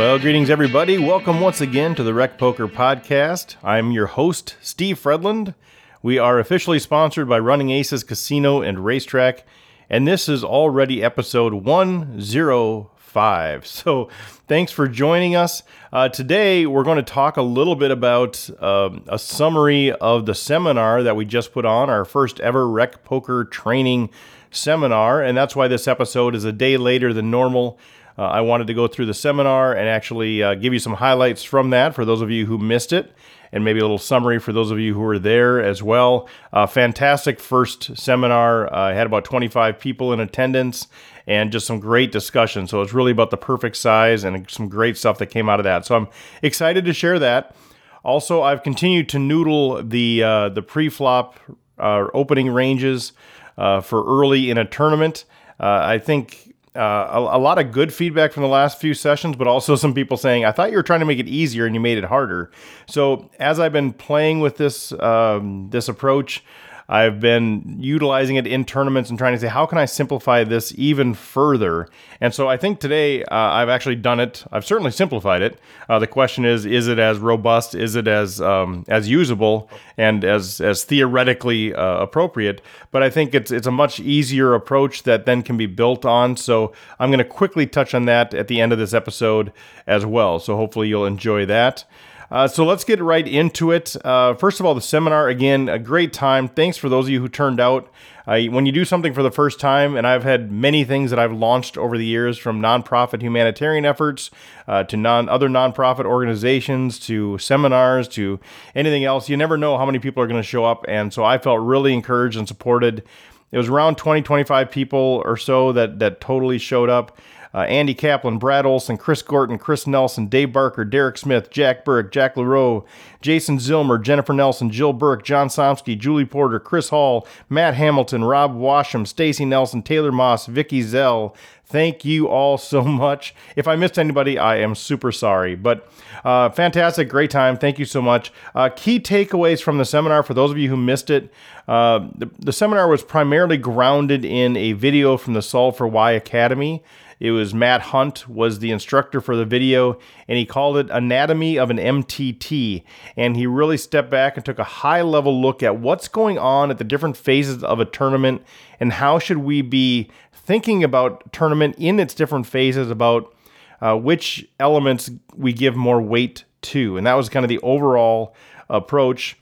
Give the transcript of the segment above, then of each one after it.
Well, greetings, everybody. Welcome once again to the Rec Poker Podcast. I'm your host, Steve Fredlund. We are officially sponsored by Running Aces Casino and Racetrack, and this is already episode 105. So, thanks for joining us. Uh, today, we're going to talk a little bit about uh, a summary of the seminar that we just put on, our first ever Rec Poker training seminar, and that's why this episode is a day later than normal. Uh, I wanted to go through the seminar and actually uh, give you some highlights from that for those of you who missed it, and maybe a little summary for those of you who were there as well. Uh, fantastic first seminar. I had about 25 people in attendance and just some great discussion. So it's really about the perfect size and some great stuff that came out of that. So I'm excited to share that. Also, I've continued to noodle the uh, the pre-flop uh, opening ranges uh, for early in a tournament. I think uh, a, a, lot of good feedback from the last few sessions, but also some people saying, I thought you were trying to make it easier and you made it harder. So as I've been playing with this um, this approach, I've been utilizing it in tournaments and trying to say, how can I simplify this even further? And so I think today uh, I've actually done it. I've certainly simplified it. Uh, the question is, is it as robust? Is it as um, as usable and as as theoretically uh, appropriate? But I think it's it's a much easier approach that then can be built on. So I'm going to quickly touch on that at the end of this episode as well. So hopefully you'll enjoy that. Uh, so let's get right into it. Uh, first of all, the seminar, again, a great time. Thanks for those of you who turned out. Uh, when you do something for the first time, and I've had many things that I've launched over the years from nonprofit humanitarian efforts uh, to non other nonprofit organizations to seminars to anything else, you never know how many people are going to show up. And so I felt really encouraged and supported. It was around 20, 25 people or so that, that totally showed up uh, Andy Kaplan, Brad Olson, Chris Gorton, Chris Nelson, Dave Barker, Derek Smith, Jack Burke, Jack LaRoe, Jason Zilmer, Jennifer Nelson, Jill Burke, John Somsky, Julie Porter, Chris Hall, Matt Hamilton, Rob Washam, Stacy Nelson, Taylor Moss, Vicky Zell. Thank you all so much. If I missed anybody, I am super sorry. But uh, fantastic, great time. Thank you so much. Uh, key takeaways from the seminar for those of you who missed it. Uh, the, the seminar was primarily grounded in a video from the Solve for Why Academy. It was Matt Hunt was the instructor for the video, and he called it Anatomy of an MTT. And he really stepped back and took a high level look at what's going on at the different phases of a tournament and how should we be thinking about tournament in its different phases about uh, which elements we give more weight to. And that was kind of the overall approach.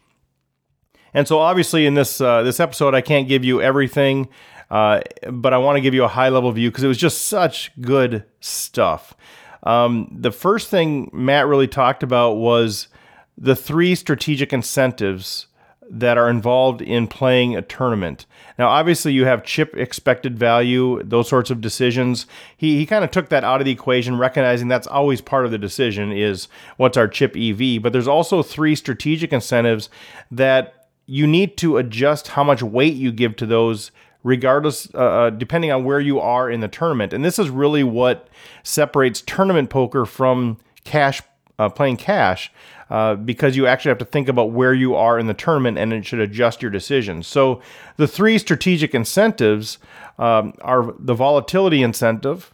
And so, obviously, in this uh, this episode, I can't give you everything. Uh, but I want to give you a high level view because it was just such good stuff. Um, the first thing Matt really talked about was the three strategic incentives that are involved in playing a tournament. Now, obviously, you have chip expected value, those sorts of decisions. He, he kind of took that out of the equation, recognizing that's always part of the decision is what's our chip EV. But there's also three strategic incentives that you need to adjust how much weight you give to those regardless, uh, uh, depending on where you are in the tournament. And this is really what separates tournament poker from cash uh, playing cash. Uh, because you actually have to think about where you are in the tournament and it should adjust your decisions. So, the three strategic incentives um, are the volatility incentive,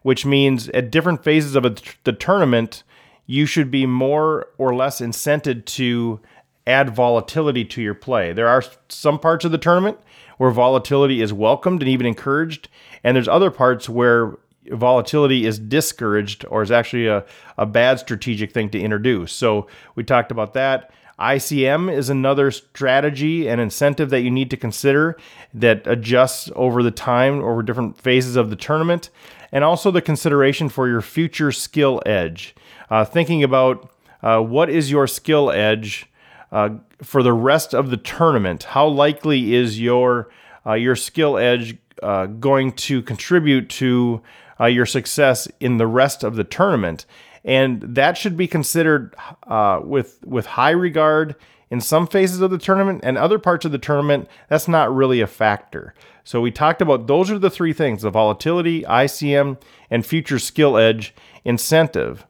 which means at different phases of the tournament, you should be more or less incented to add volatility to your play. There are some parts of the tournament where volatility is welcomed and even encouraged, and there's other parts where volatility is discouraged or is actually a, a bad strategic thing to introduce. So we talked about that. ICM is another strategy and incentive that you need to consider that adjusts over the time, over different phases of the tournament, and also the consideration for your future skill edge. Uh, thinking about uh, what is your skill edge uh, for the rest of the tournament, how likely is your uh, your skill edge uh, going to contribute to uh, your success in the rest of the tournament? And that should be considered uh, with with high regard in some phases of the tournament and other parts of the tournament. That's not really a factor. So we talked about those are the three things: the volatility, ICM, and future skill edge incentive.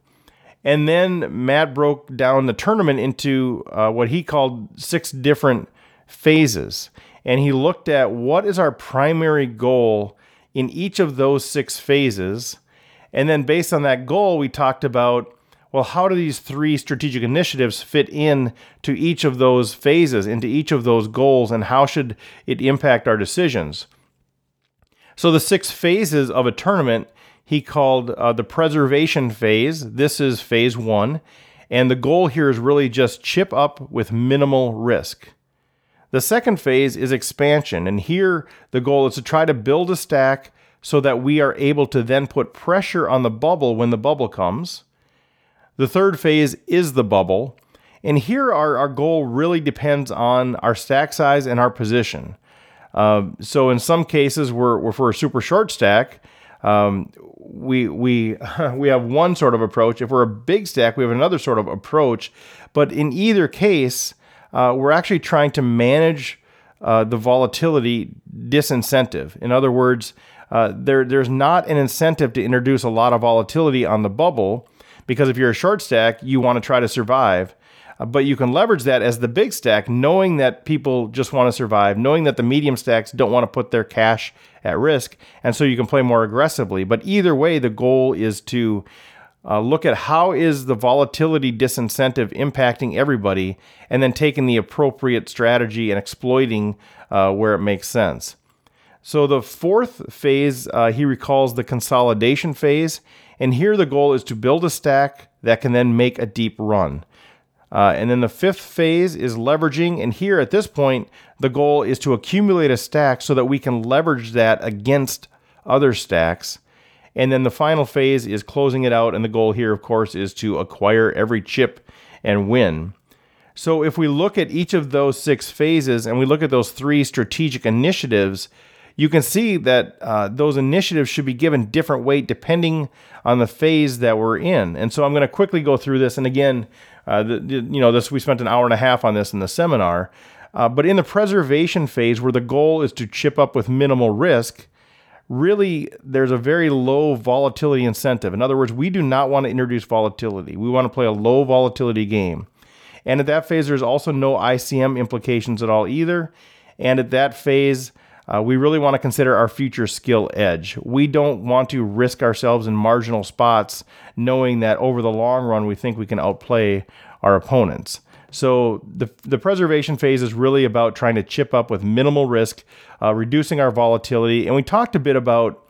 And then Matt broke down the tournament into uh, what he called six different phases. And he looked at what is our primary goal in each of those six phases. And then based on that goal, we talked about well, how do these three strategic initiatives fit in to each of those phases, into each of those goals, and how should it impact our decisions? So, the six phases of a tournament he called uh, the preservation phase. This is phase one. And the goal here is really just chip up with minimal risk. The second phase is expansion. And here the goal is to try to build a stack so that we are able to then put pressure on the bubble when the bubble comes. The third phase is the bubble. And here our, our goal really depends on our stack size and our position. Uh, so in some cases, we're, we're for a super short stack. Um, we we we have one sort of approach. If we're a big stack, we have another sort of approach. But in either case, uh, we're actually trying to manage uh, the volatility disincentive. In other words, uh, there there's not an incentive to introduce a lot of volatility on the bubble because if you're a short stack, you want to try to survive. Uh, but you can leverage that as the big stack, knowing that people just want to survive, knowing that the medium stacks don't want to put their cash at risk, and so you can play more aggressively. But either way, the goal is to uh, look at how is the volatility disincentive impacting everybody, and then taking the appropriate strategy and exploiting uh, where it makes sense. So the fourth phase, uh, he recalls the consolidation phase, and here the goal is to build a stack that can then make a deep run. Uh, and then the fifth phase is leveraging. And here at this point, the goal is to accumulate a stack so that we can leverage that against other stacks. And then the final phase is closing it out. And the goal here, of course, is to acquire every chip and win. So if we look at each of those six phases and we look at those three strategic initiatives, you can see that uh, those initiatives should be given different weight depending on the phase that we're in. And so I'm going to quickly go through this. And again, uh, the, the, you know, this we spent an hour and a half on this in the seminar. Uh, but in the preservation phase, where the goal is to chip up with minimal risk, really there's a very low volatility incentive. In other words, we do not want to introduce volatility. We want to play a low volatility game. And at that phase, there's also no ICM implications at all either. And at that phase, uh, we really want to consider our future skill edge. We don't want to risk ourselves in marginal spots, knowing that over the long run we think we can outplay our opponents. So the, the preservation phase is really about trying to chip up with minimal risk, uh, reducing our volatility. And we talked a bit about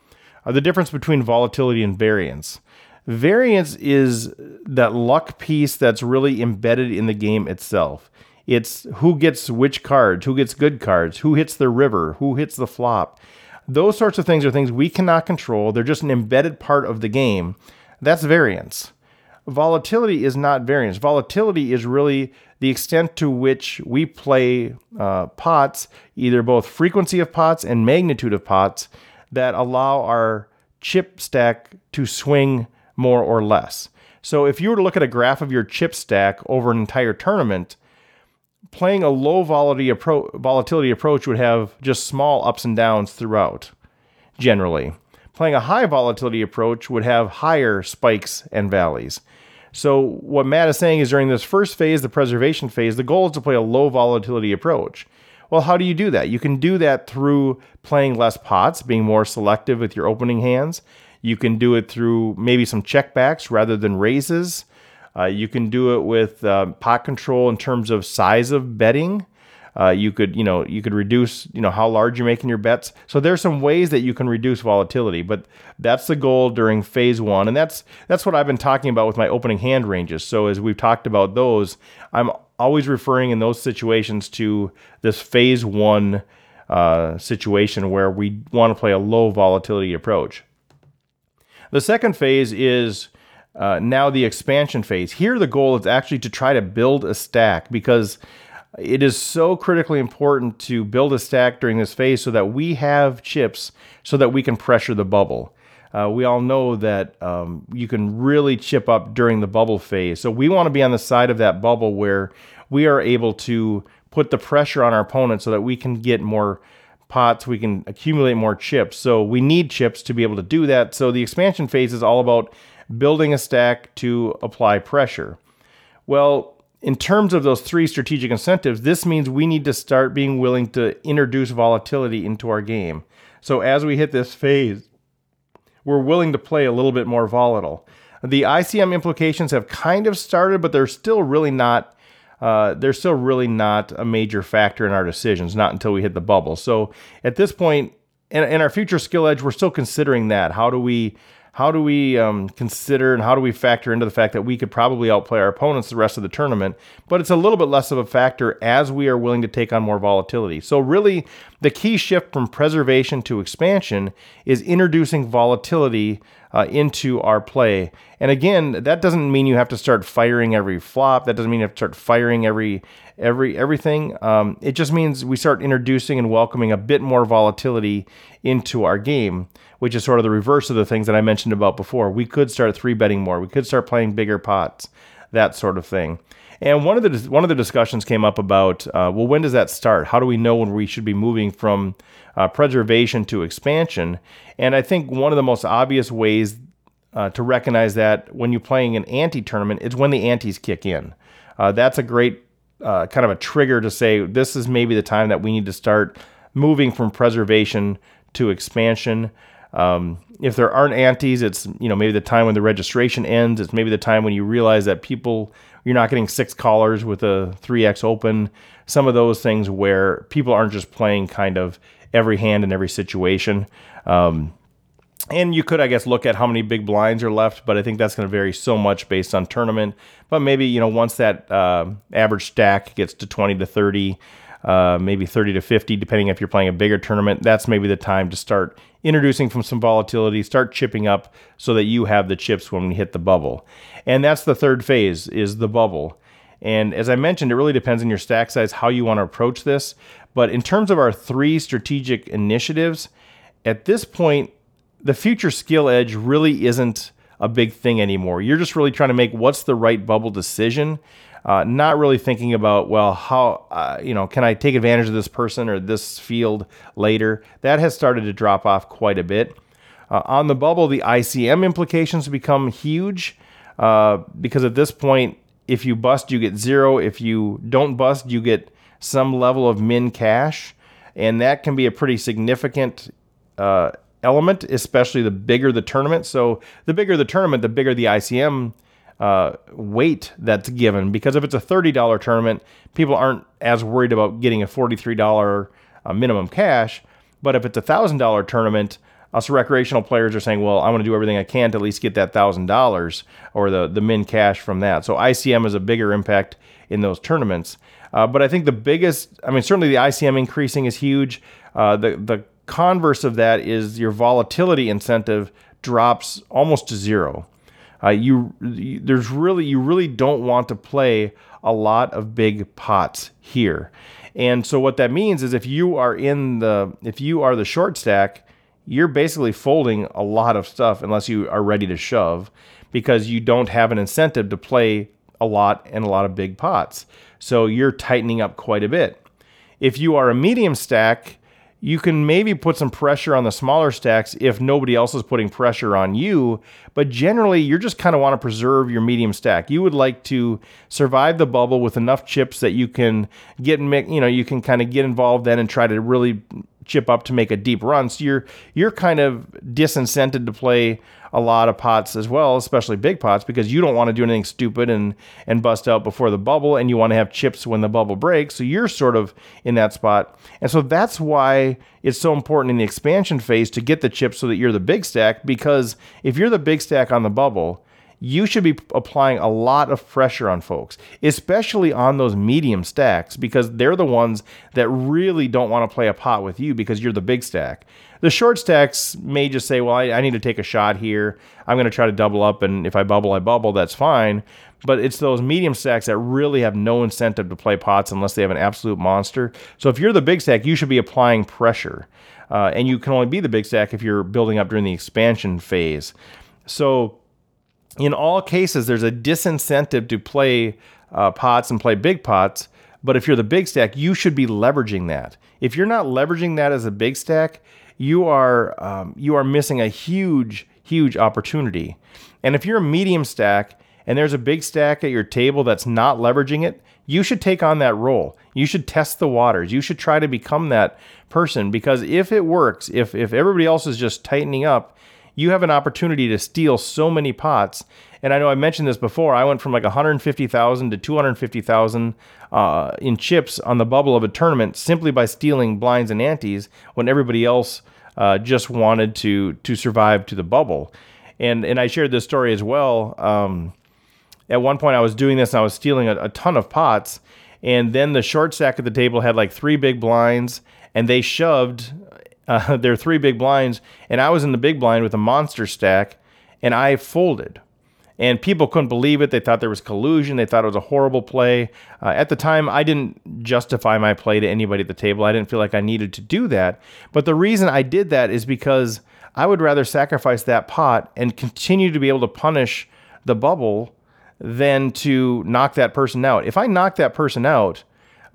uh, the difference between volatility and variance. Variance is that luck piece that's really embedded in the game itself. It's who gets which cards, who gets good cards, who hits the river, who hits the flop. Those sorts of things are things we cannot control. They're just an embedded part of the game. That's variance. Volatility is not variance. Volatility is really the extent to which we play uh, pots, either both frequency of pots and magnitude of pots, that allow our chip stack to swing more or less. So if you were to look at a graph of your chip stack over an entire tournament, playing a low volatility, appro- volatility approach would have just small ups and downs throughout, generally. Playing a high volatility approach would have higher spikes and valleys. So, what Matt is saying is during this first phase, the preservation phase, the goal is to play a low volatility approach. Well, how do you do that? You can do that through playing less pots, being more selective with your opening hands. You can do it through maybe some checkbacks rather than raises. Uh, you can do it with uh, pot control in terms of size of betting. Uh, you could, you know, you could reduce, you know, how large you're making your bets. So there's some ways that you can reduce volatility, but that's the goal during phase one, and that's that's what I've been talking about with my opening hand ranges. So as we've talked about those, I'm always referring in those situations to this phase one uh, situation where we want to play a low volatility approach. The second phase is uh, now the expansion phase. Here, the goal is actually to try to build a stack because it is so critically important to build a stack during this phase so that we have chips so that we can pressure the bubble. Uh, we all know that um, you can really chip up during the bubble phase. So we want to be on the side of that bubble where we are able to put the pressure on our opponent so that we can get more pots, we can accumulate more chips. So we need chips to be able to do that. So the expansion phase is all about building a stack to apply pressure. Well, in terms of those three strategic incentives, this means we need to start being willing to introduce volatility into our game. So as we hit this phase, we're willing to play a little bit more volatile. The ICM implications have kind of started, but they're still really not. Uh, they're still really not a major factor in our decisions, not until we hit the bubble. So at this point, in, in our future skill edge, we're still considering that. How do we how do we um, consider and how do we factor into the fact that we could probably outplay our opponents the rest of the tournament? But it's a little bit less of a factor as we are willing to take on more volatility. So, really, the key shift from preservation to expansion is introducing volatility uh, into our play. And again, that doesn't mean you have to start firing every flop. That doesn't mean you have to start firing every every everything. Um, it just means we start introducing and welcoming a bit more volatility into our game which is sort of the reverse of the things that I mentioned about before. We could start three betting more. We could start playing bigger pots, that sort of thing. And one of the one of the discussions came up about uh, well, when does that start? How do we know when we should be moving from uh, preservation to expansion? And I think one of the most obvious ways uh, to recognize that when you're playing an ante tournament is when the antes kick in. Uh, that's a great uh, kind of a trigger to say this is maybe the time that we need to start moving from preservation to expansion. Um, if there aren't antes, it's you know maybe the time when the registration ends. It's maybe the time when you realize that people you're not getting six callers with a 3x open. Some of those things where people aren't just playing kind of every hand in every situation. Um, and you could, I guess, look at how many big blinds are left, but I think that's going to vary so much based on tournament. But maybe you know once that uh, average stack gets to 20 to 30, uh, maybe 30 to 50, depending if you're playing a bigger tournament, that's maybe the time to start introducing from some volatility, start chipping up so that you have the chips when we hit the bubble. And that's the third phase is the bubble. And as I mentioned, it really depends on your stack size how you want to approach this. But in terms of our three strategic initiatives, at this point, the future skill edge really isn't a big thing anymore. You're just really trying to make what's the right bubble decision uh, not really thinking about well how uh, you know can I take advantage of this person or this field later. That has started to drop off quite a bit. Uh, on the bubble, the ICM implications become huge uh, because at this point, if you bust, you get zero. If you don't bust, you get some level of min cash, and that can be a pretty significant uh, element, especially the bigger the tournament. So the bigger the tournament, the bigger the ICM uh, weight that's given. Because if it's a $30 tournament, people aren't as worried about getting a $43 uh, minimum cash. But if it's a $1,000 tournament, us recreational players are saying, well, I want to do everything I can to at least get that $1,000 or the, the min cash from that. So ICM is a bigger impact in those tournaments. Uh, but I think the biggest, I mean, certainly the ICM increasing is huge. Uh, the, the converse of that is your volatility incentive drops almost to zero. Uh, you there's really you really don't want to play a lot of big pots here. And so what that means is if you are in the if you are the short stack, you're basically folding a lot of stuff unless you are ready to shove because you don't have an incentive to play a lot and a lot of big pots. So you're tightening up quite a bit. If you are a medium stack, you can maybe put some pressure on the smaller stacks if nobody else is putting pressure on you. But generally, you're just kind of want to preserve your medium stack. You would like to survive the bubble with enough chips that you can get, you know, you can kind of get involved then and try to really chip up to make a deep run. So you're you're kind of disincented to play a lot of pots as well, especially big pots, because you don't want to do anything stupid and and bust out before the bubble, and you want to have chips when the bubble breaks. So you're sort of in that spot, and so that's why it's so important in the expansion phase to get the chips so that you're the big stack. Because if you're the big stack on the bubble, you should be applying a lot of pressure on folks, especially on those medium stacks, because they're the ones that really don't want to play a pot with you because you're the big stack. The short stacks may just say, well, I, I need to take a shot here. I'm going to try to double up, and if I bubble, I bubble. That's fine. But it's those medium stacks that really have no incentive to play pots unless they have an absolute monster. So if you're the big stack, you should be applying pressure. Uh, and you can only be the big stack if you're building up during the expansion phase. So in all cases, there's a disincentive to play uh, pots and play big pots. But if you're the big stack, you should be leveraging that. If you're not leveraging that as a big stack, you are um, you are missing a huge huge opportunity. And if you're a medium stack and there's a big stack at your table that's not leveraging it, you should take on that role. You should test the waters. You should try to become that person because if it works, if if everybody else is just tightening up you have an opportunity to steal so many pots. And I know I mentioned this before. I went from like 150,000 to 250,000 uh, in chips on the bubble of a tournament simply by stealing blinds and antes when everybody else uh, just wanted to to survive to the bubble. And and I shared this story as well. Um, at one point, I was doing this and I was stealing a, a ton of pots. And then the short stack at the table had like three big blinds, and they shoved uh, their three big blinds, and I was in the big blind with a monster stack, and I folded. And people couldn't believe it. They thought there was collusion. They thought it was a horrible play. Uh, at the time, I didn't justify my play to anybody at the table. I didn't feel like I needed to do that. But the reason I did that is because I would rather sacrifice that pot and continue to be able to punish the bubble than to knock that person out. If I knock that person out,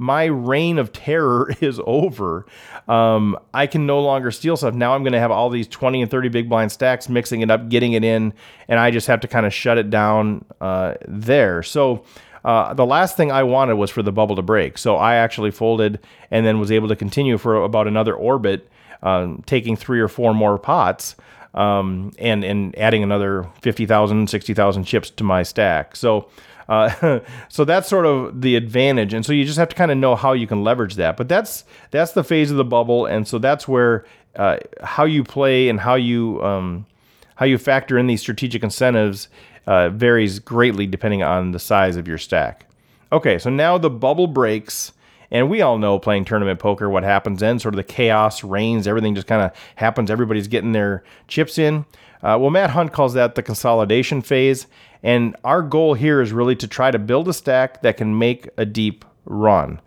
my reign of terror is over. Um, I can no longer steal stuff. Now I'm going to have all these 20 and 30 big blind stacks, mixing it up, getting it in, and I just have to kind of shut it down uh, there. So uh, the last thing I wanted was for the bubble to break. So I actually folded and then was able to continue for about another orbit, um, taking three or four more pots. Um, and and adding another 50,000, 60,000 chips to my stack. So uh, so that's sort of the advantage, and so you just have to kind of know how you can leverage that. But that's that's the phase of the bubble, and so that's where uh, how you play and how you um, how you factor in these strategic incentives uh, varies greatly depending on the size of your stack. Okay, so now the bubble breaks. And we all know playing tournament poker, what happens then, sort of the chaos reigns, everything just kind of happens, everybody's getting their chips in. Uh, well, Matt Hunt calls that the consolidation phase. And our goal here is really to try to build a stack that can make a deep run.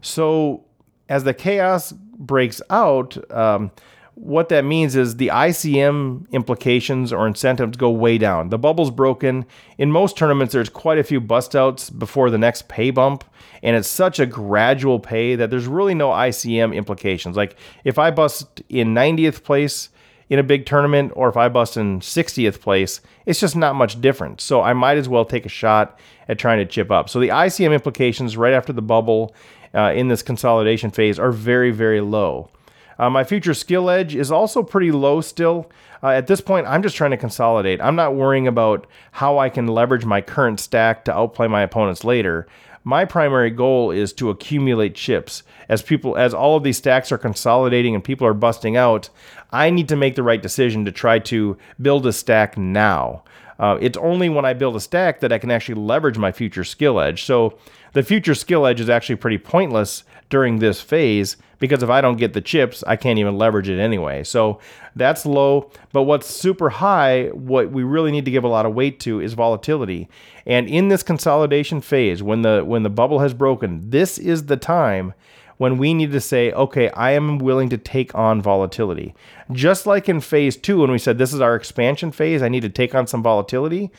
So as the chaos breaks out, um, what that means is the ICM implications or incentives go way down. The bubble's broken. In most tournaments, there's quite a few bust outs before the next pay bump, and it's such a gradual pay that there's really no ICM implications. Like if I bust in 90th place, in a big tournament or if I bust in 60th place, it's just not much different. So I might as well take a shot at trying to chip up. So the ICM implications right after the bubble uh, in this consolidation phase are very, very low. Uh, my future skill edge is also pretty low still. Uh, at this point, I'm just trying to consolidate. I'm not worrying about how I can leverage my current stack to outplay my opponents later my primary goal is to accumulate chips. As people as all of these stacks are consolidating and people are busting out i need to make the right decision to try to build a stack now. Uh, it's only when i build a stack that i can actually leverage my future skill edge. So the future skill edge is actually pretty pointless during this phase because if I don't get the chips, I can't even leverage it anyway. So that's low. But what's super high, what we really need to give a lot of weight to is volatility. And in this consolidation phase, when the when the bubble has broken, this is the time when we need to say, okay, I am willing to take on volatility. Just like in phase two, when we said this is our expansion phase, I need to take on some volatility.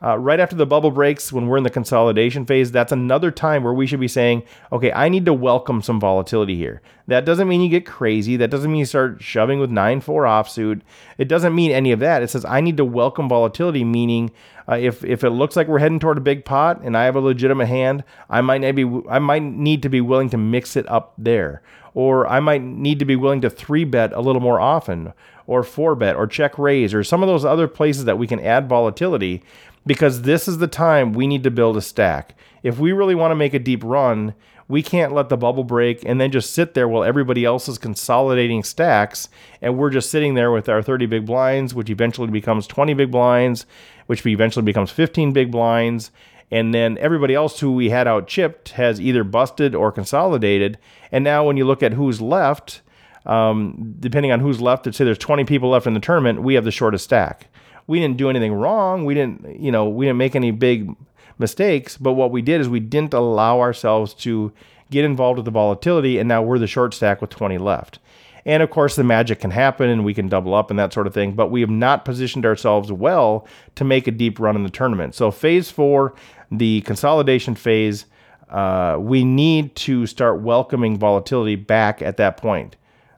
Uh, right after the bubble breaks, when we're in the consolidation phase, that's another time where we should be saying, okay, I need to welcome some volatility here. That doesn't mean you get crazy. That doesn't mean you start shoving with 9 4 offsuit. It doesn't mean any of that. It says, I need to welcome volatility, meaning uh, if, if it looks like we're heading toward a big pot and I have a legitimate hand, I might, be, I might need to be willing to mix it up there. Or I might need to be willing to three bet a little more often, or four bet, or check raise, or some of those other places that we can add volatility because this is the time we need to build a stack. If we really want to make a deep run, we can't let the bubble break and then just sit there while everybody else is consolidating stacks and we're just sitting there with our 30 big blinds, which eventually becomes 20 big blinds, which eventually becomes 15 big blinds. And then everybody else who we had out chipped has either busted or consolidated. And now when you look at who's left, um, depending on who's left, let's say there's 20 people left in the tournament, we have the shortest stack we didn't do anything wrong. We didn't, you know, we didn't make any big mistakes. But what we did is we didn't allow ourselves to get involved with the volatility, and now we're the short stack with 20 left. And of course, the magic can happen and we can double up and that sort of thing, but we have not positioned ourselves well to make a deep run in the tournament. So, phase four, the consolidation phase, uh, we need to start welcoming volatility back at that point.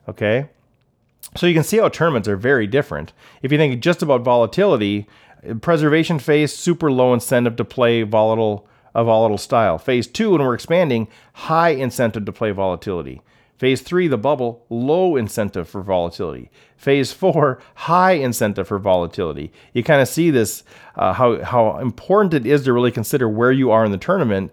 Okay. So you can see how tournaments are very different. If you think just about volatility, preservation phase, super low incentive to play volatile a volatile style. Phase two, when we're expanding, high incentive to play volatility. Phase three, the bubble, low incentive for volatility. Phase four, high incentive for volatility. You kind of see this, uh, how, how important it is to really consider where you are in the tournament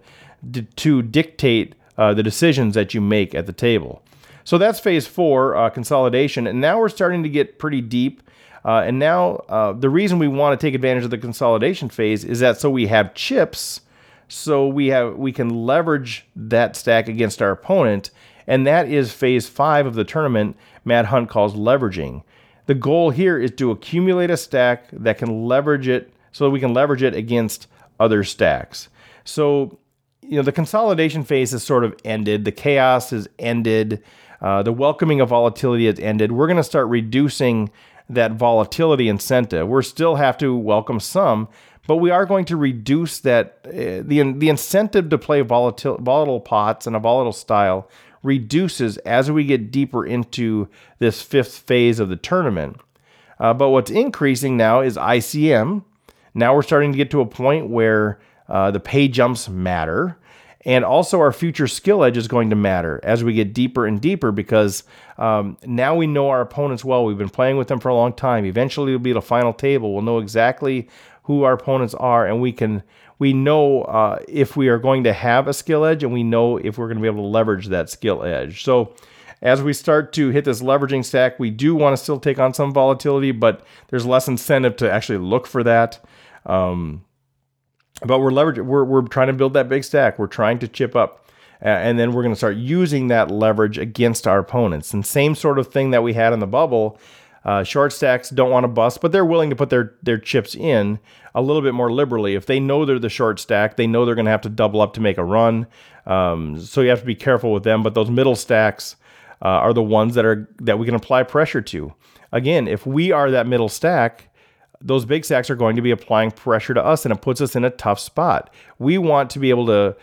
to, to dictate uh, the decisions that you make at the table. So that's phase four, uh, consolidation. And now we're starting to get pretty deep. Uh, and now uh, the reason we want to take advantage of the consolidation phase is that so we have chips, so we have we can leverage that stack against our opponent and that is phase five of the tournament Matt Hunt calls leveraging. The goal here is to accumulate a stack that can leverage it so that we can leverage it against other stacks. So, you know, the consolidation phase has sort of ended, the chaos has ended, uh, the welcoming of volatility has ended. We're going to start reducing that volatility incentive. We still have to welcome some, but we are going to reduce that uh, the the incentive to play volatile volatile pots and a volatile style reduces as we get deeper into this fifth phase of the tournament. Uh, but what's increasing now is ICM. Now we're starting to get to a point where uh, the pay jumps matter. And also, our future skill edge is going to matter as we get deeper and deeper because um, now we know our opponents well. We've been playing with them for a long time. Eventually, it'll be the final table. We'll know exactly who our opponents are, and we can we know uh, if we are going to have a skill edge and we know if we're going to be able to leverage that skill edge. So as we start to hit this leveraging stack, we do want to still take on some volatility, but there's less incentive to actually look for that. Um, but we're leveraging, we're, we're trying to build that big stack. We're trying to chip up. Uh, and then we're going to start using that leverage against our opponents. And same sort of thing that we had in the bubble uh, short stacks don't want to bust, but they're willing to put their their chips in a little bit more liberally. If they know they're the short stack, they know they're going to have to double up to make a run. Um, so you have to be careful with them. But those middle stacks uh, are the ones that are that we can apply pressure to. Again, if we are that middle stack, those big stacks are going to be applying pressure to us, and it puts us in a tough spot. We want to be able to.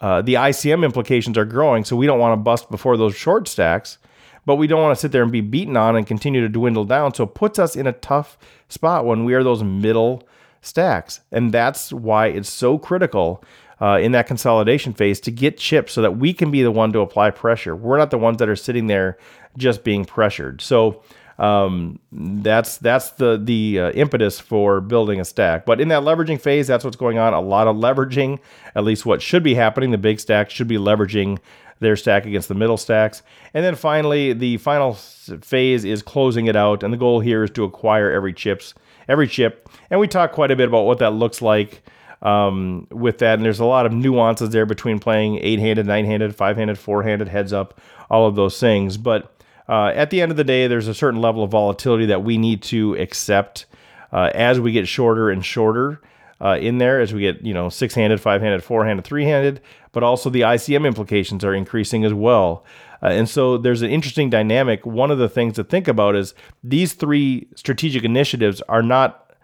Uh, the ICM implications are growing, so we don't want to bust before those short stacks but we don't want to sit there and be beaten on and continue to dwindle down. So it puts us in a tough spot when we are those middle stacks. And that's why it's so critical uh, in that consolidation phase to get chips so that we can be the one to apply pressure. We're not the ones that are sitting there just being pressured. So um, that's that's the the uh, impetus for building a stack. But in that leveraging phase, that's what's going on. A lot of leveraging, at least what should be happening. The big stack should be leveraging their stack against the middle stacks. And then finally, the final phase is closing it out, and the goal here is to acquire every chips, every chip. And we talk quite a bit about what that looks like um, with that, and there's a lot of nuances there between playing eight-handed, nine-handed, five-handed, four-handed, heads up, all of those things. But uh, at the end of the day, there's a certain level of volatility that we need to accept uh, as we get shorter and shorter uh, in there as we get, you know, six handed, five handed, four handed, three handed, but also the ICM implications are increasing as well. Uh, and so there's an interesting dynamic. One of the things to think about is these three strategic initiatives are not,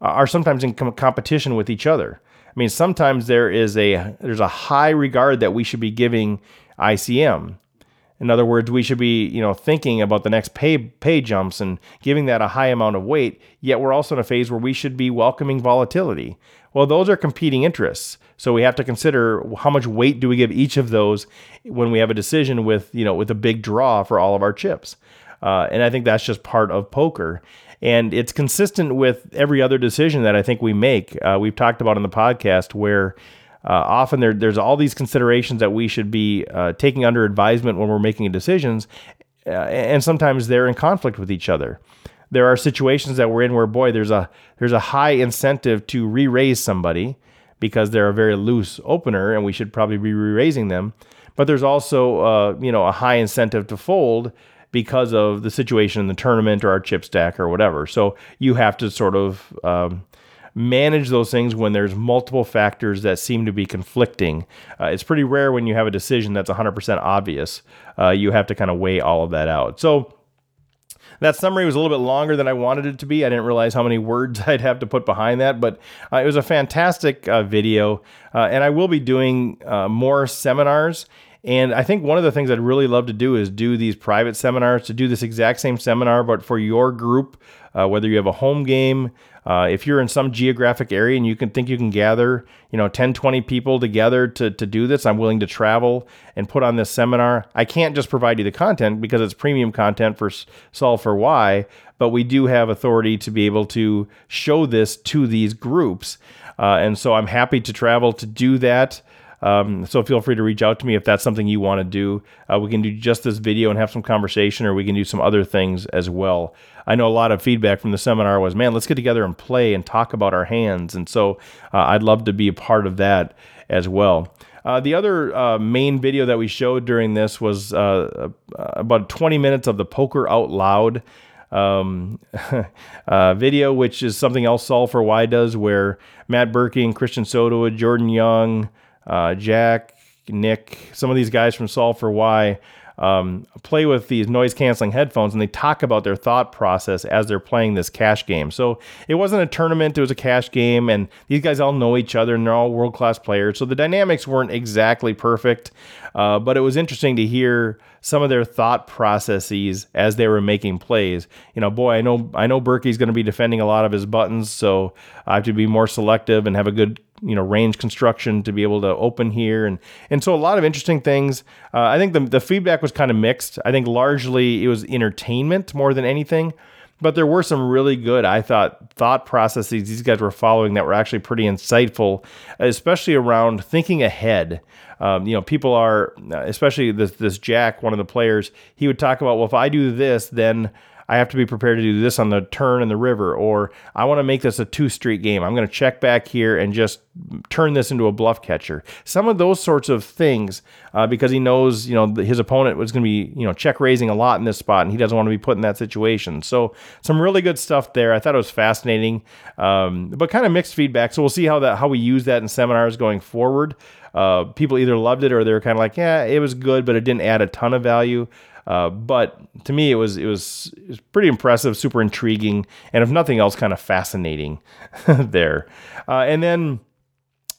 are sometimes in com- competition with each other. I mean, sometimes there is a, there's a high regard that we should be giving ICM. In other words, we should be, you know, thinking about the next pay pay jumps and giving that a high amount of weight. Yet we're also in a phase where we should be welcoming volatility. Well, those are competing interests. So we have to consider how much weight do we give each of those when we have a decision with, you know, with a big draw for all of our chips. Uh, and I think that's just part of poker. And it's consistent with every other decision that I think we make. Uh, we've talked about in the podcast where uh, often there, there's all these considerations that we should be uh, taking under advisement when we're making decisions, uh, and sometimes they're in conflict with each other. There are situations that we're in where, boy, there's a there's a high incentive to re-raise somebody because they're a very loose opener, and we should probably be re-raising them. But there's also, uh, you know, a high incentive to fold because of the situation in the tournament or our chip stack or whatever. So you have to sort of um, manage those things when there's multiple factors that seem to be conflicting. Uh, it's pretty rare when you have a decision that's 100% obvious. Uh, you have to kind of weigh all of that out. So, that summary was a little bit longer than I wanted it to be. I didn't realize how many words I'd have to put behind that, but uh, it was a fantastic uh, video. Uh, and I will be doing uh, more seminars And I think one of the things I'd really love to do is do these private seminars, to do this exact same seminar, but for your group, uh, whether you have a home game, uh, if you're in some geographic area and you can think you can gather, you know, 10, 20 people together to, to do this, I'm willing to travel and put on this seminar. I can't just provide you the content because it's premium content for Solve for Why, but we do have authority to be able to show this to these groups. Uh, and so I'm happy to travel to do that. Um, so feel free to reach out to me if that's something you want to do. Uh, we can do just this video and have some conversation, or we can do some other things as well. I know a lot of feedback from the seminar was, man, let's get together and play and talk about our hands. And so uh, I'd love to be a part of that as well. Uh, the other uh, main video that we showed during this was uh, uh about 20 minutes of the Poker Out Loud um, uh, video, which is something else Solve for Why does, where Matt Berkey and Christian Soto, Jordan Young, uh, Jack, Nick, some of these guys from Solve for Why um, play with these noise canceling headphones and they talk about their thought process as they're playing this cash game. So it wasn't a tournament, it was a cash game, and these guys all know each other and they're all world class players. So the dynamics weren't exactly perfect, uh, but it was interesting to hear some of their thought processes as they were making plays. You know, boy, I know I know Berkey's going to be defending a lot of his buttons, so I have to be more selective and have a good you know range construction to be able to open here. And and so a lot of interesting things. Uh, i think the, the feedback was kind of mixed. I think largely it was entertainment more than anything but there were some really good i thought thought processes these guys were following that were actually pretty insightful especially around thinking ahead. Um, you know people are especially this this jack one of the players he would talk about well if i do this then I have to be prepared to do this on the turn in the river, or I want to make this a two street game. I'm going to check back here and just turn this into a bluff catcher. Some of those sorts of things, uh, because he knows, you know, his opponent was going to be, you know, check raising a lot in this spot, and he doesn't want to be put in that situation. So some really good stuff there. I thought it was fascinating, um, but kind of mixed feedback. So we'll see how that how we use that in seminars going forward. Uh, people either loved it or they were kind of like, yeah, it was good, but it didn't add a ton of value. Uh, but to me, it was, it was it was pretty impressive, super intriguing, and if nothing else, kind of fascinating there. Uh, and then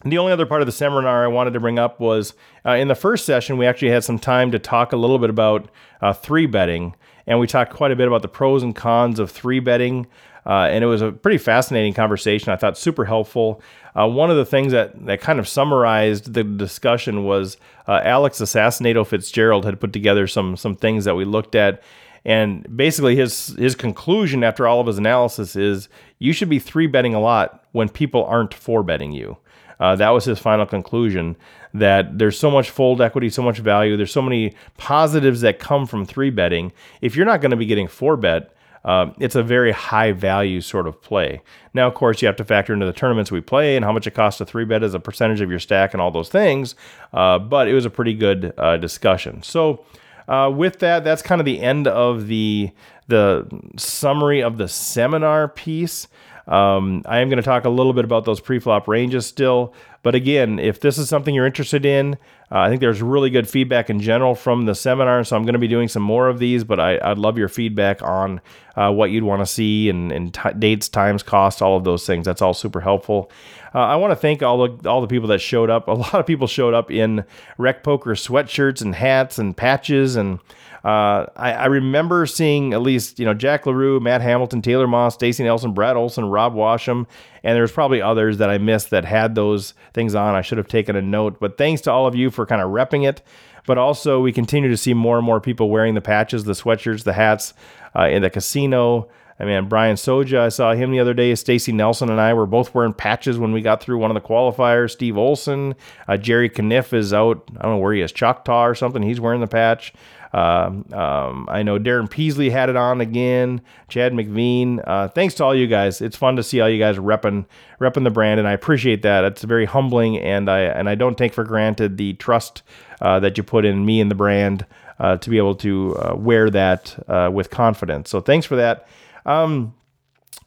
the only other part of the seminar I wanted to bring up was uh, in the first session, we actually had some time to talk a little bit about uh, three betting, and we talked quite a bit about the pros and cons of three betting. Uh, and it was a pretty fascinating conversation. I thought super helpful. Uh, one of the things that, that kind of summarized the discussion was uh, Alex Assassinato Fitzgerald had put together some some things that we looked at. And basically, his his conclusion after all of his analysis is you should be three betting a lot when people aren't four betting you. Uh, that was his final conclusion that there's so much fold equity, so much value, there's so many positives that come from three betting. If you're not going to be getting four bet, um, it's a very high value sort of play. Now, of course, you have to factor into the tournaments we play and how much it costs to three bet as a percentage of your stack and all those things. Uh, but it was a pretty good uh, discussion. So, uh, with that, that's kind of the end of the the summary of the seminar piece. Um, I am going to talk a little bit about those pre-flop ranges still, but again, if this is something you're interested in, uh, I think there's really good feedback in general from the seminar, so I'm going to be doing some more of these. But I, would love your feedback on uh, what you'd want to see and, and t- dates, times, cost, all of those things. That's all super helpful. Uh, I want to thank all the all the people that showed up. A lot of people showed up in Rec Poker sweatshirts and hats and patches and uh, I, I, remember seeing at least you know Jack Larue, Matt Hamilton, Taylor Moss, Stacy Nelson, Brad Olson, Rob Washam, and there's probably others that I missed that had those things on. I should have taken a note. But thanks to all of you for kind of repping it. But also, we continue to see more and more people wearing the patches, the sweatshirts, the hats uh, in the casino. I mean, Brian Soja, I saw him the other day. Stacy Nelson and I were both wearing patches when we got through one of the qualifiers. Steve Olson, uh, Jerry Kniff is out. I don't know where he is, Choctaw or something. He's wearing the patch. Uh, um, I know Darren Peasley had it on again. Chad McVean. Uh, thanks to all you guys. It's fun to see all you guys repping repping the brand, and I appreciate that. It's very humbling, and I and I don't take for granted the trust uh, that you put in me and the brand uh, to be able to uh, wear that uh, with confidence. So thanks for that. Um,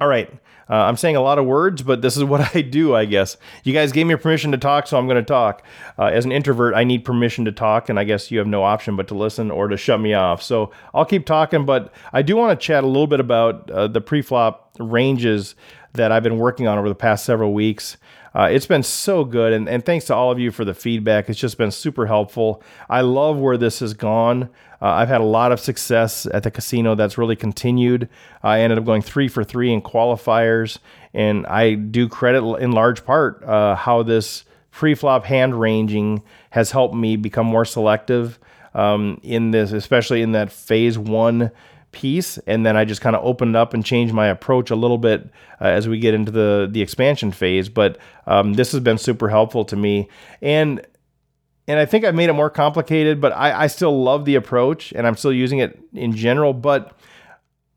all right. Uh, I'm saying a lot of words, but this is what I do, I guess. You guys gave me permission to talk, so I'm going to talk. Uh, as an introvert, I need permission to talk, and I guess you have no option but to listen or to shut me off. So I'll keep talking, but I do want to chat a little bit about uh, the pre-flop ranges that I've been working on over the past several weeks. Uh, it's been so good, and, and thanks to all of you for the feedback. It's just been super helpful. I love where this has gone. Uh, I've had a lot of success at the casino that's really continued. I ended up going three for three in qualifiers, and I do credit in large part uh, how this pre-flop hand ranging has helped me become more selective um, in this, especially in that phase one piece, and then I just kind of opened up and changed my approach a little bit uh, as we get into the the expansion phase. But um, this has been super helpful to me, and and I think I've made it more complicated, but I, I still love the approach, and I'm still using it in general. But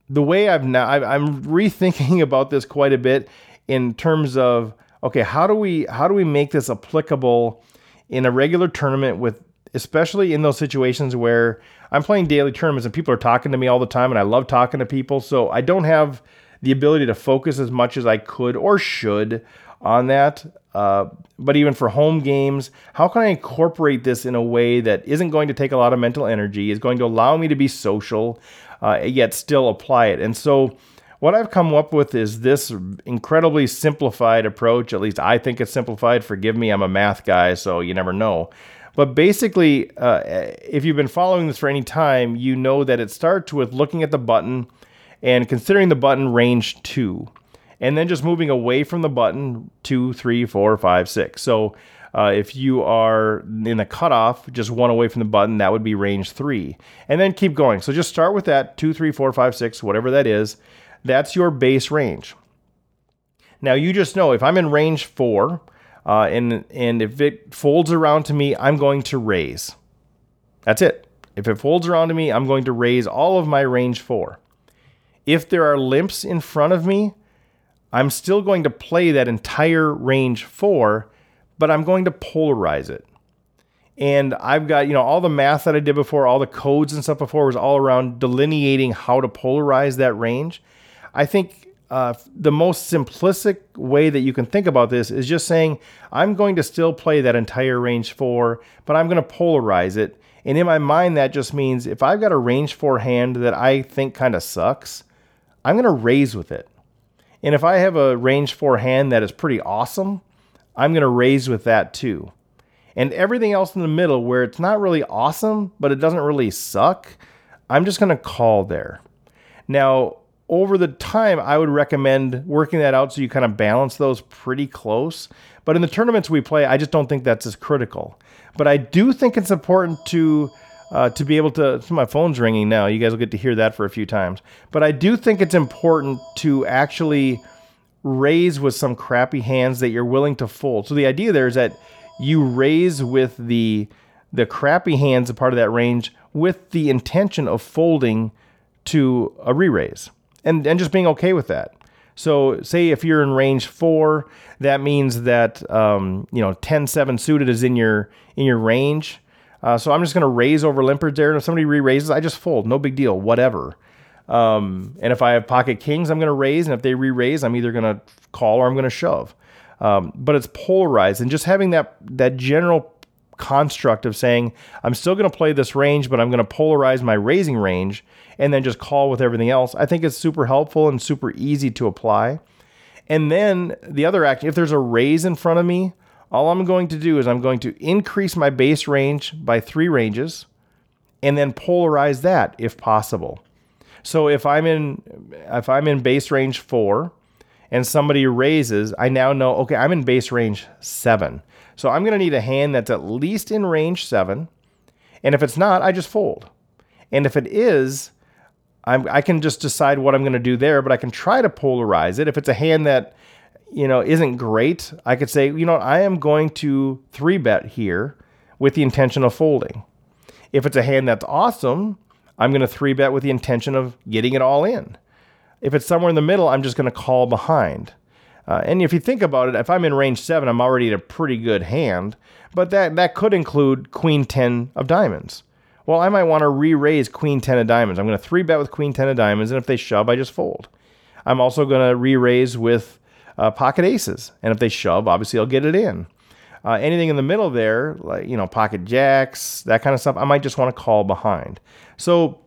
the way I've now I, I'm rethinking about this quite a bit in terms of okay, how do we how do we make this applicable in a regular tournament with especially in those situations where I'm playing daily tournaments and people are talking to me all the time and I love talking to people. So I don't have the ability to focus as much as I could or should on that. Uh, but even for home games, how can I incorporate this in a way that isn't going to take a lot of mental energy, is going to allow me to be social, uh, yet still apply it? And so, what I've come up with is this incredibly simplified approach. At least I think it's simplified. Forgive me, I'm a math guy, so you never know. But basically, uh, if you've been following this for any time, you know that it starts with looking at the button and considering the button range two, and then just moving away from the button two, three, four, five, six. So uh, if you are in the cutoff, just one away from the button, that would be range three. And then keep going. So just start with that two, three, four, five, six, whatever that is. That's your base range. Now you just know if I'm in range four, uh, and and if it folds around to me, I'm going to raise. That's it. If it folds around to me, I'm going to raise all of my range four. If there are limps in front of me, I'm still going to play that entire range four, but I'm going to polarize it. And I've got, you know, all the math that I did before, all the codes and stuff before was all around delineating how to polarize that range. I think uh, the most simplistic way that you can think about this is just saying, I'm going to still play that entire range four, but I'm going to polarize it. And in my mind, that just means if I've got a range four hand that I think kind of sucks, I'm going to raise with it. And if I have a range four hand that is pretty awesome, I'm going to raise with that too. And everything else in the middle where it's not really awesome, but it doesn't really suck, I'm just going to call there. Now, over the time, I would recommend working that out so you kind of balance those pretty close. But in the tournaments we play, I just don't think that's as critical. But I do think it's important to uh, to be able to. So my phone's ringing now. You guys will get to hear that for a few times. But I do think it's important to actually raise with some crappy hands that you're willing to fold. So the idea there is that you raise with the the crappy hands, a part of that range, with the intention of folding to a re-raise and and just being okay with that. So, say if you're in range four, that means that um, you know 10-7 suited is in your in your range. Uh, so I'm just going to raise over limpers there, and if somebody re-raises, I just fold. No big deal, whatever. Um, and if I have pocket kings, I'm going to raise, and if they re-raise, I'm either going to call or I'm going to shove. Um, but it's polarized, and just having that that general construct of saying I'm still going to play this range, but I'm going to polarize my raising range and then just call with everything else. I think it's super helpful and super easy to apply. And then the other action, if there's a raise in front of me, all I'm going to do is I'm going to increase my base range by three ranges and then polarize that if possible. So if I'm in if I'm in base range 4 and somebody raises, I now know okay, I'm in base range 7. So I'm going to need a hand that's at least in range 7. And if it's not, I just fold. And if it is, I'm, I can just decide what I'm going to do there, but I can try to polarize it. If it's a hand that, you know, isn't great, I could say, you know, I am going to three bet here with the intention of folding. If it's a hand that's awesome, I'm going to three bet with the intention of getting it all in. If it's somewhere in the middle, I'm just going to call behind. Uh, and if you think about it, if I'm in range seven, I'm already at a pretty good hand, but that, that could include queen 10 of diamonds well, I might want to re-raise queen 10 of diamonds. I'm going to three bet with queen 10 of diamonds, and if they shove, I just fold. I'm also going to re-raise with uh, pocket aces, and if they shove, obviously I'll get it in. Uh, anything in the middle there, like you know, pocket jacks, that kind of stuff, I might just want to call behind. So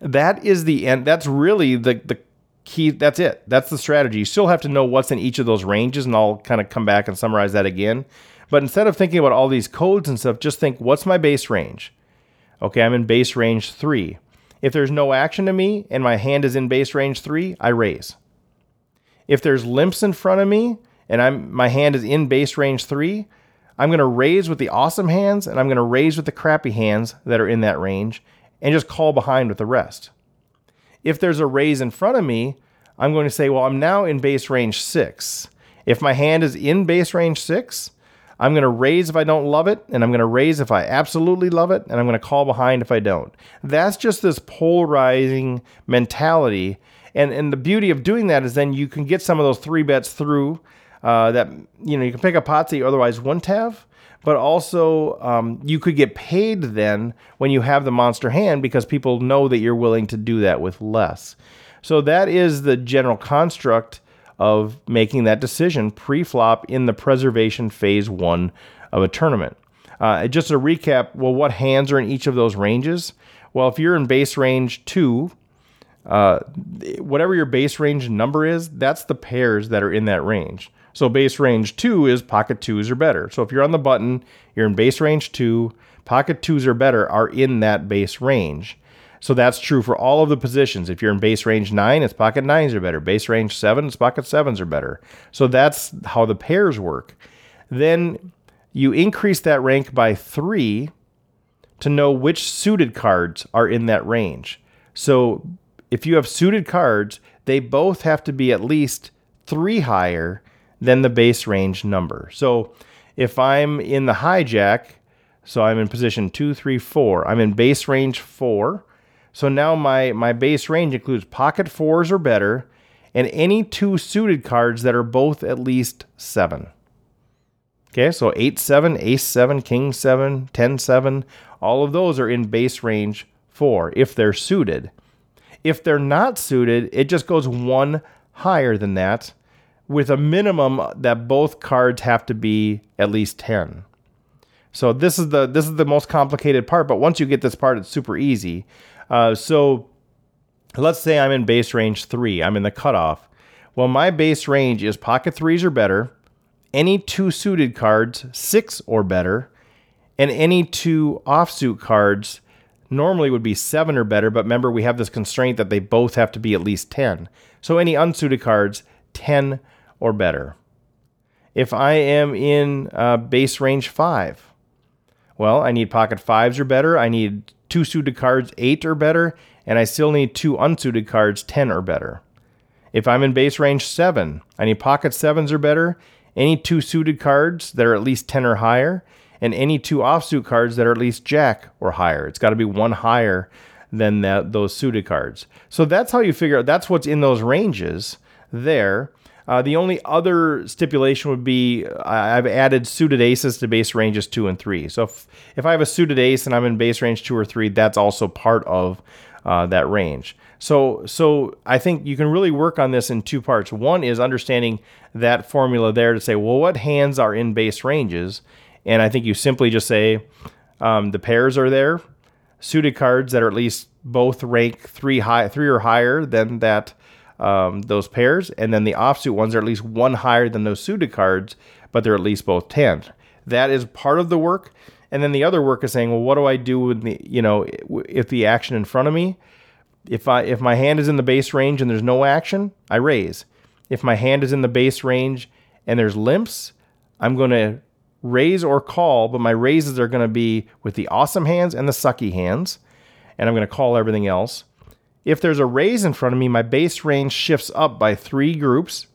that is the end. That's really the the key. That's it. That's the strategy. You still have to know what's in each of those ranges, and I'll kind of come back and summarize that again. But instead of thinking about all these codes and stuff, just think what's my base range? Okay, I'm in base range three. If there's no action to me and my hand is in base range three, I raise. If there's limps in front of me and I'm my hand is in base range three, I'm gonna raise with the awesome hands and I'm gonna raise with the crappy hands that are in that range and just call behind with the rest. If there's a raise in front of me, I'm going to say, well, I'm now in base range six. If my hand is in base range six, I'm going to raise if I don't love it, and I'm going to raise if I absolutely love it, and I'm going to call behind if I don't. That's just this polarizing mentality. And, and the beauty of doing that is then you can get some of those three bets through uh, that, you know, you can pick up pots that you otherwise wouldn't have, but also um, you could get paid then when you have the monster hand because people know that you're willing to do that with less. So that is the general construct of making that decision pre-flop in the preservation phase one of a tournament. Uh, just to recap, well, what hands are in each of those ranges? Well, if you're in base range two, uh, whatever your base range number is, that's the pairs that are in that range. So base range two is pocket twos or better. So if you're on the button, you're in base range two, pocket twos or better are in that base range. So that's true for all of the positions. If you're in base range nine, it's pocket nines are better. Base range seven, it's pocket sevens are better. So that's how the pairs work. Then you increase that rank by three to know which suited cards are in that range. So if you have suited cards, they both have to be at least three higher than the base range number. So if I'm in the hijack, so I'm in position two, three, four, I'm in base range four. So now my, my base range includes pocket fours or better and any two suited cards that are both at least seven. Okay, so 8 7, Ace 7, King 7, 10 7, all of those are in base range 4 if they're suited. If they're not suited, it just goes one higher than that with a minimum that both cards have to be at least 10. So this is the this is the most complicated part, but once you get this part it's super easy. Uh, so let's say I'm in base range three, I'm in the cutoff. Well, my base range is pocket threes or better, any two suited cards, six or better, and any two offsuit cards normally would be seven or better, but remember we have this constraint that they both have to be at least 10. So any unsuited cards, 10 or better. If I am in uh, base range five, well, I need pocket fives or better. I need two suited cards, eight or better, and I still need two unsuited cards, 10 or better. If I'm in base range seven, I need pocket sevens or better, any two suited cards that are at least 10 or higher, and any two offsuit cards that are at least jack or higher. It's got to be one higher than that, those suited cards. So that's how you figure out that's what's in those ranges there. Uh, the only other stipulation would be I've added suited aces to base ranges two and three. So if, if I have a suited ace and I'm in base range two or three, that's also part of uh, that range. So, so I think you can really work on this in two parts. One is understanding that formula there to say, well, what hands are in base ranges? And I think you simply just say um, the pairs are there, suited cards that are at least both rank three high, three or higher than that um, those pairs, and then the offsuit ones are at least one higher than those suited cards, but they're at least both 10. That is part of the work. And then the other work is saying, well, what do I do with the, you know, if the action in front of me, if I if my hand is in the base range and there's no action, I raise. If my hand is in the base range and there's limps, I'm going to raise or call, but my raises are going to be with the awesome hands and the sucky hands, and I'm going to call everything else. If there's a raise in front of me, my base range shifts up by three groups.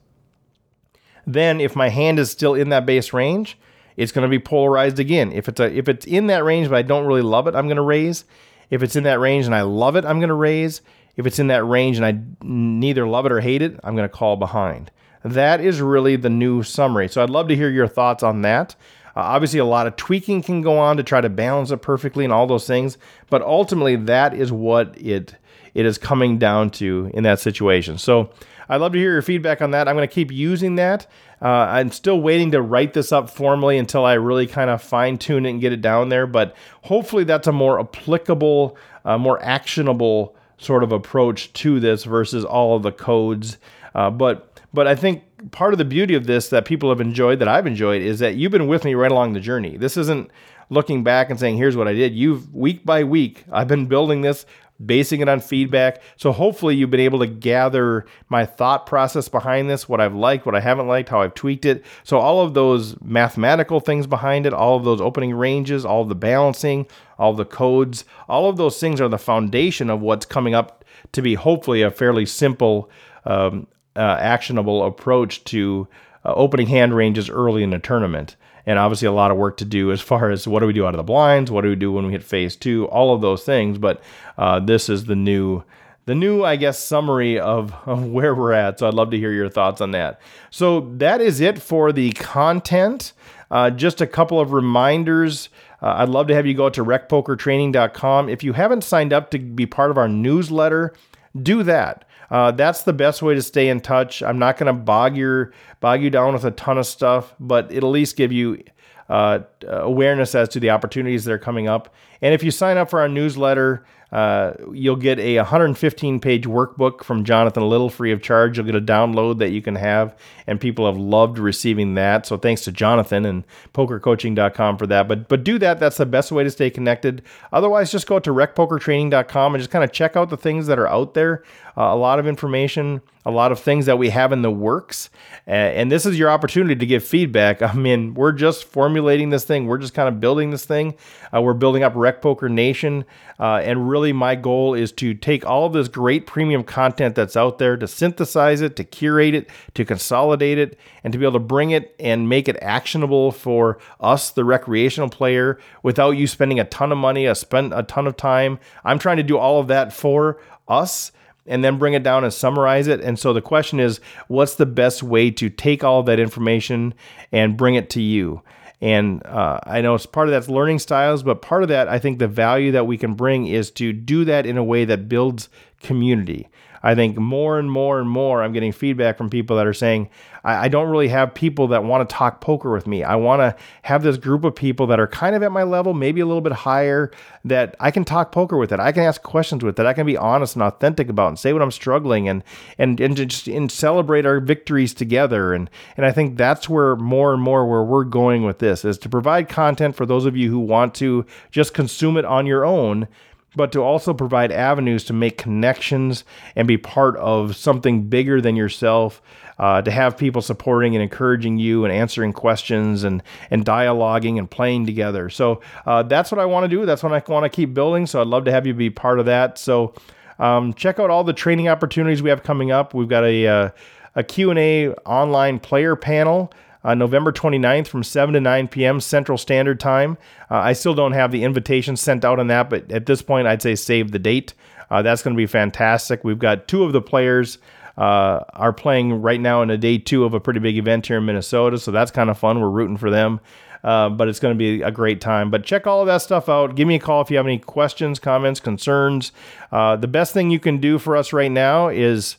Then, if my hand is still in that base range, it's going to be polarized again. If it's a, if it's in that range but I don't really love it, I'm going to raise. If it's in that range and I love it, I'm going to raise. If it's in that range and I neither love it or hate it, I'm going to call behind. That is really the new summary. So I'd love to hear your thoughts on that. Uh, obviously, a lot of tweaking can go on to try to balance it perfectly and all those things, but ultimately, that is what it it is coming down to in that situation. So I'd love to hear your feedback on that. I'm going to keep using that. Uh, I'm still waiting to write this up formally until I really kind of fine tune it and get it down there. But hopefully, that's a more applicable, uh, more actionable sort of approach to this versus all of the codes. Uh, but but I think part of the beauty of this that people have enjoyed, that I've enjoyed, is that you've been with me right along the journey. This isn't looking back and saying, "Here's what I did." You've week by week, I've been building this basing it on feedback. So hopefully you've been able to gather my thought process behind this, what I've liked, what I haven't liked, how I've tweaked it. So all of those mathematical things behind it, all of those opening ranges, all the balancing, all the codes, all of those things are the foundation of what's coming up to be hopefully a fairly simple, um, uh, actionable approach to uh, opening hand ranges early in a tournament and obviously a lot of work to do as far as what do we do out of the blinds, what do we do when we hit phase two, all of those things. But uh, this is the new the new, I guess, summary of, of where we're at. So I'd love to hear your thoughts on that. So that is it for the content. Uh, just a couple of reminders. Uh, I'd love to have you go to recpokertraining.com. If you haven't signed up to be part of our newsletter, do that. Uh, that's the best way to stay in touch. I'm not going to bog your bog you down with a ton of stuff, but it'll at least give you uh, awareness as to the opportunities that are coming up. And if you sign up for our newsletter, uh, you'll get a 115 page workbook from Jonathan Little free of charge. You'll get a download that you can have, and people have loved receiving that. So thanks to Jonathan and pokercoaching.com for that. But but do that. That's the best way to stay connected. Otherwise, just go to recpokertraining.com and just kind of check out the things that are out there. Uh, a lot of information, a lot of things that we have in the works. And this is your opportunity to give feedback. I mean, we're just formulating this thing, we're just kind of building this thing. Uh, we're building up Rec Poker Nation. Uh, and really, my goal is to take all of this great premium content that's out there, to synthesize it, to curate it, to consolidate it, and to be able to bring it and make it actionable for us, the recreational player, without you spending a ton of money, a spend a ton of time. I'm trying to do all of that for us and then bring it down and summarize it. And so the question is, what's the best way to take all of that information and bring it to you? And uh, I know it's part of that's learning styles, but part of that, I think the value that we can bring is to do that in a way that builds community. I think more and more and more, I'm getting feedback from people that are saying, I, I don't really have people that want to talk poker with me. I want to have this group of people that are kind of at my level, maybe a little bit higher, that I can talk poker with, that I can ask questions with, that I can be honest and authentic about and say what I'm struggling and and and just and celebrate our victories together. And and I think that's where more and more where we're going with this is to provide content for those of you who want to just consume it on your own but to also provide avenues to make connections and be part of something bigger than yourself. Uh, to have people supporting and encouraging you and answering questions and and dialoguing and playing together. So uh, that's what I want to do. That's what I want to keep building. So I'd love to have you be part of that. So um, check out all the training opportunities we have coming up. We've got a uh, a Q&A online player panel uh, November 29th from 7 to 9 p.m. Central Standard Time. Uh, I still don't have the invitation sent out on that, but at this point, I'd say save the date. Uh, that's going to be fantastic. We've got two of the players uh, are playing right now in a day two of a pretty big event here in Minnesota, so that's kind of fun. We're rooting for them. Uh, but it's going to be a great time. But check all of that stuff out. Give me a call if you have any questions, comments, concerns. Uh, the best thing you can do for us right now is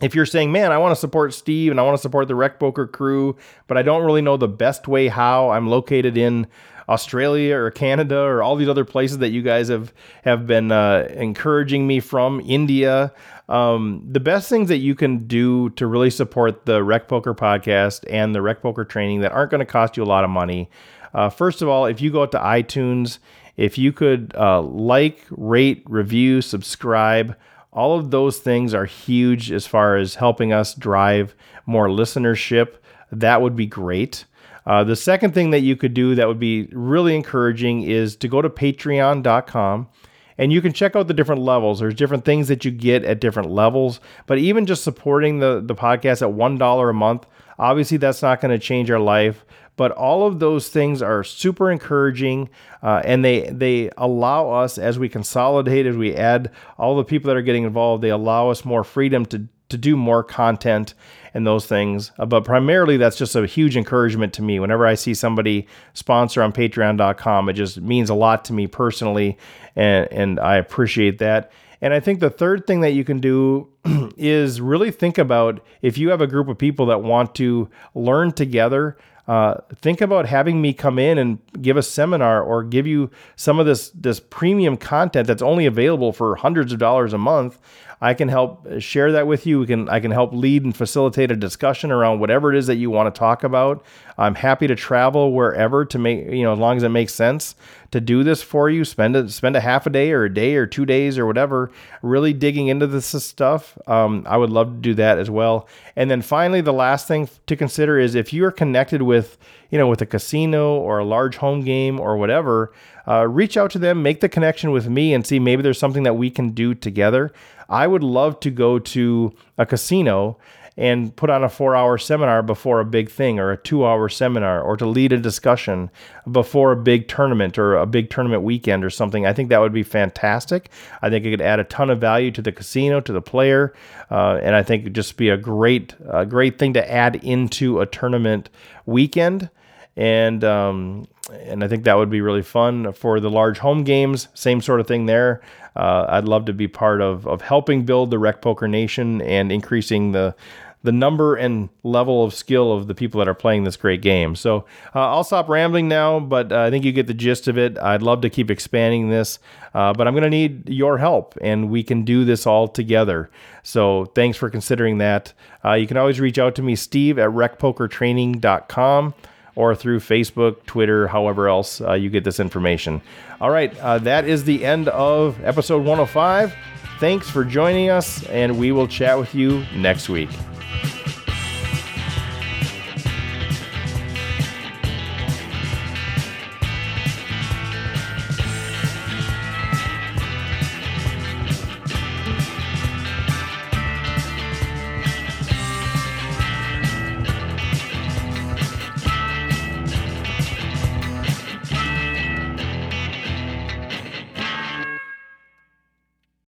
if you're saying, man, I want to support Steve and I want to support the Rec Poker crew, but I don't really know the best way how, I'm located in Australia or Canada or all these other places that you guys have have been uh, encouraging me from, India. Um, the best things that you can do to really support the Rec Poker podcast and the Rec Poker training that aren't going to cost you a lot of money. Uh, first of all, if you go to iTunes, if you could uh, like, rate, review, subscribe all of those things are huge as far as helping us drive more listenership. That would be great. Uh, the second thing that you could do that would be really encouraging is to go to patreon.com and you can check out the different levels. There's different things that you get at different levels, but even just supporting the, the podcast at $1 a month, obviously that's not going to change our life. But all of those things are super encouraging, uh, and they they allow us as we consolidate, as we add all the people that are getting involved, they allow us more freedom to to do more content and those things. Uh, but primarily, that's just a huge encouragement to me. Whenever I see somebody sponsor on Patreon.com, it just means a lot to me personally, and and I appreciate that. And I think the third thing that you can do is really think about if you have a group of people that want to learn together uh, think about having me come in and give a seminar or give you some of this this premium content that's only available for hundreds of dollars a month. I can help share that with you. We can I can help lead and facilitate a discussion around whatever it is that you want to talk about. I'm happy to travel wherever to make you know as long as it makes sense to do this for you. Spend a, spend a half a day or a day or two days or whatever, really digging into this stuff. Um, I would love to do that as well. And then finally, the last thing to consider is if you are connected with you know with a casino or a large home game or whatever. Uh, reach out to them, make the connection with me, and see maybe there's something that we can do together. I would love to go to a casino and put on a four hour seminar before a big thing or a two hour seminar or to lead a discussion before a big tournament or a big tournament weekend or something. I think that would be fantastic. I think it could add a ton of value to the casino, to the player, uh, and I think it'd just be a great, a great thing to add into a tournament weekend. And um, and I think that would be really fun for the large home games. Same sort of thing there. Uh, I'd love to be part of of helping build the Rec Poker Nation and increasing the the number and level of skill of the people that are playing this great game. So uh, I'll stop rambling now, but uh, I think you get the gist of it. I'd love to keep expanding this, uh, but I'm going to need your help, and we can do this all together. So thanks for considering that. Uh, you can always reach out to me, Steve at recpokertraining.com or through Facebook, Twitter, however else uh, you get this information. All right, uh, that is the end of episode 105. Thanks for joining us, and we will chat with you next week.